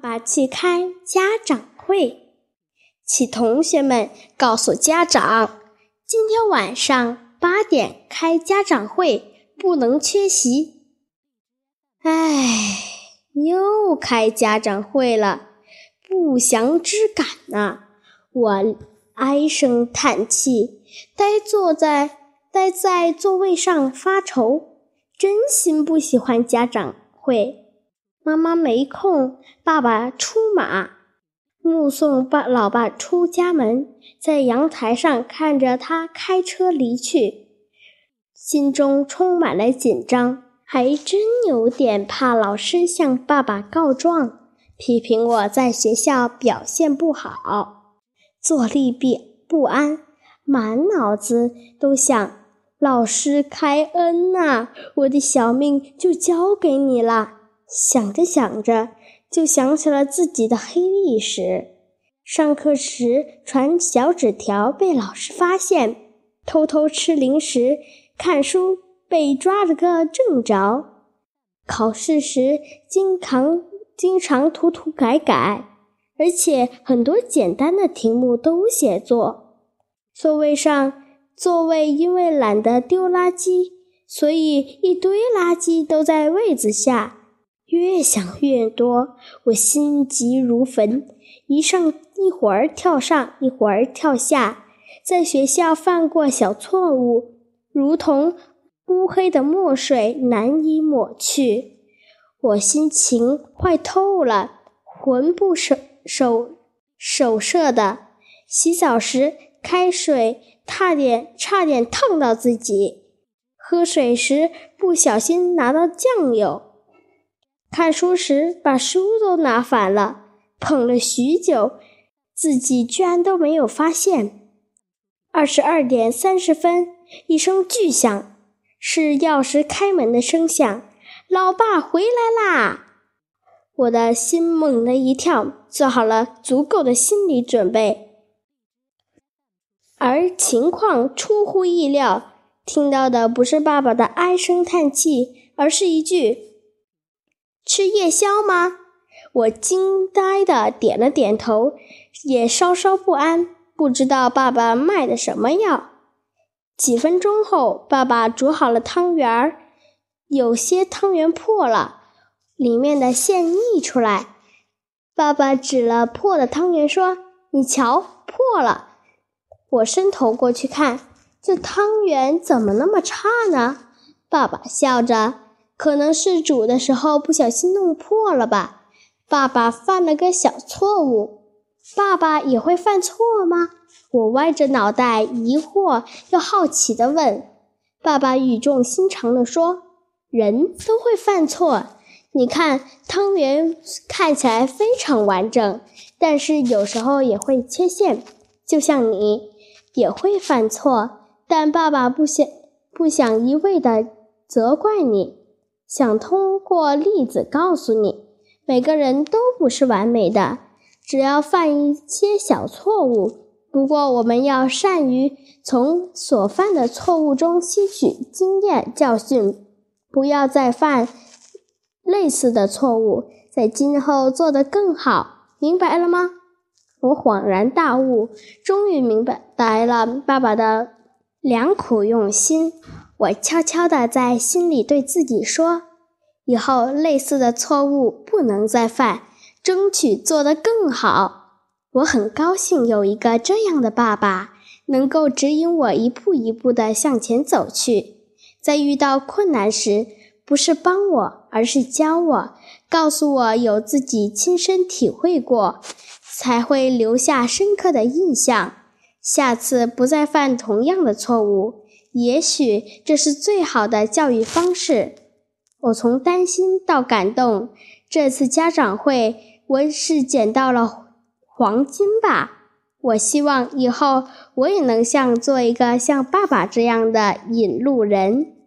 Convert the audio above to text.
爸爸去开家长会，请同学们告诉家长，今天晚上八点开家长会，不能缺席。唉，又开家长会了，不祥之感呐！我唉声叹气，呆坐在呆在座位上发愁，真心不喜欢家长会。妈妈没空，爸爸出马，目送爸老爸出家门，在阳台上看着他开车离去，心中充满了紧张，还真有点怕老师向爸爸告状，批评我在学校表现不好，坐立不不安，满脑子都想老师开恩呐，我的小命就交给你了。想着想着，就想起了自己的黑历史：上课时传小纸条被老师发现，偷偷吃零食、看书被抓了个正着；考试时经常经常涂涂改改，而且很多简单的题目都写错。座位上，座位因为懒得丢垃圾，所以一堆垃圾都在位子下。越想越多，我心急如焚，一上一会儿跳上，一会儿跳下，在学校犯过小错误，如同乌黑的墨水，难以抹去。我心情坏透了，魂不守守守舍的。洗澡时，开水差点差点烫到自己；喝水时，不小心拿到酱油。看书时把书都拿反了，捧了许久，自己居然都没有发现。二十二点三十分，一声巨响，是钥匙开门的声响。老爸回来啦！我的心猛地一跳，做好了足够的心理准备。而情况出乎意料，听到的不是爸爸的唉声叹气，而是一句。吃夜宵吗？我惊呆的点了点头，也稍稍不安，不知道爸爸卖的什么药。几分钟后，爸爸煮好了汤圆儿，有些汤圆破了，里面的馅溢出来。爸爸指了破的汤圆说：“你瞧，破了。”我伸头过去看，这汤圆怎么那么差呢？爸爸笑着。可能是煮的时候不小心弄破了吧。爸爸犯了个小错误。爸爸也会犯错吗？我歪着脑袋，疑惑又好奇地问。爸爸语重心长地说：“人都会犯错。你看，汤圆看起来非常完整，但是有时候也会缺陷。就像你也会犯错，但爸爸不想不想一味地责怪你。”想通过例子告诉你，每个人都不是完美的，只要犯一些小错误。不过，我们要善于从所犯的错误中吸取经验教训，不要再犯类似的错误，在今后做得更好。明白了吗？我恍然大悟，终于明白了爸爸的良苦用心。我悄悄地在心里对自己说：“以后类似的错误不能再犯，争取做得更好。”我很高兴有一个这样的爸爸，能够指引我一步一步地向前走去。在遇到困难时，不是帮我，而是教我，告诉我有自己亲身体会过，才会留下深刻的印象，下次不再犯同样的错误。也许这是最好的教育方式。我从担心到感动，这次家长会我是捡到了黄金吧。我希望以后我也能像做一个像爸爸这样的引路人。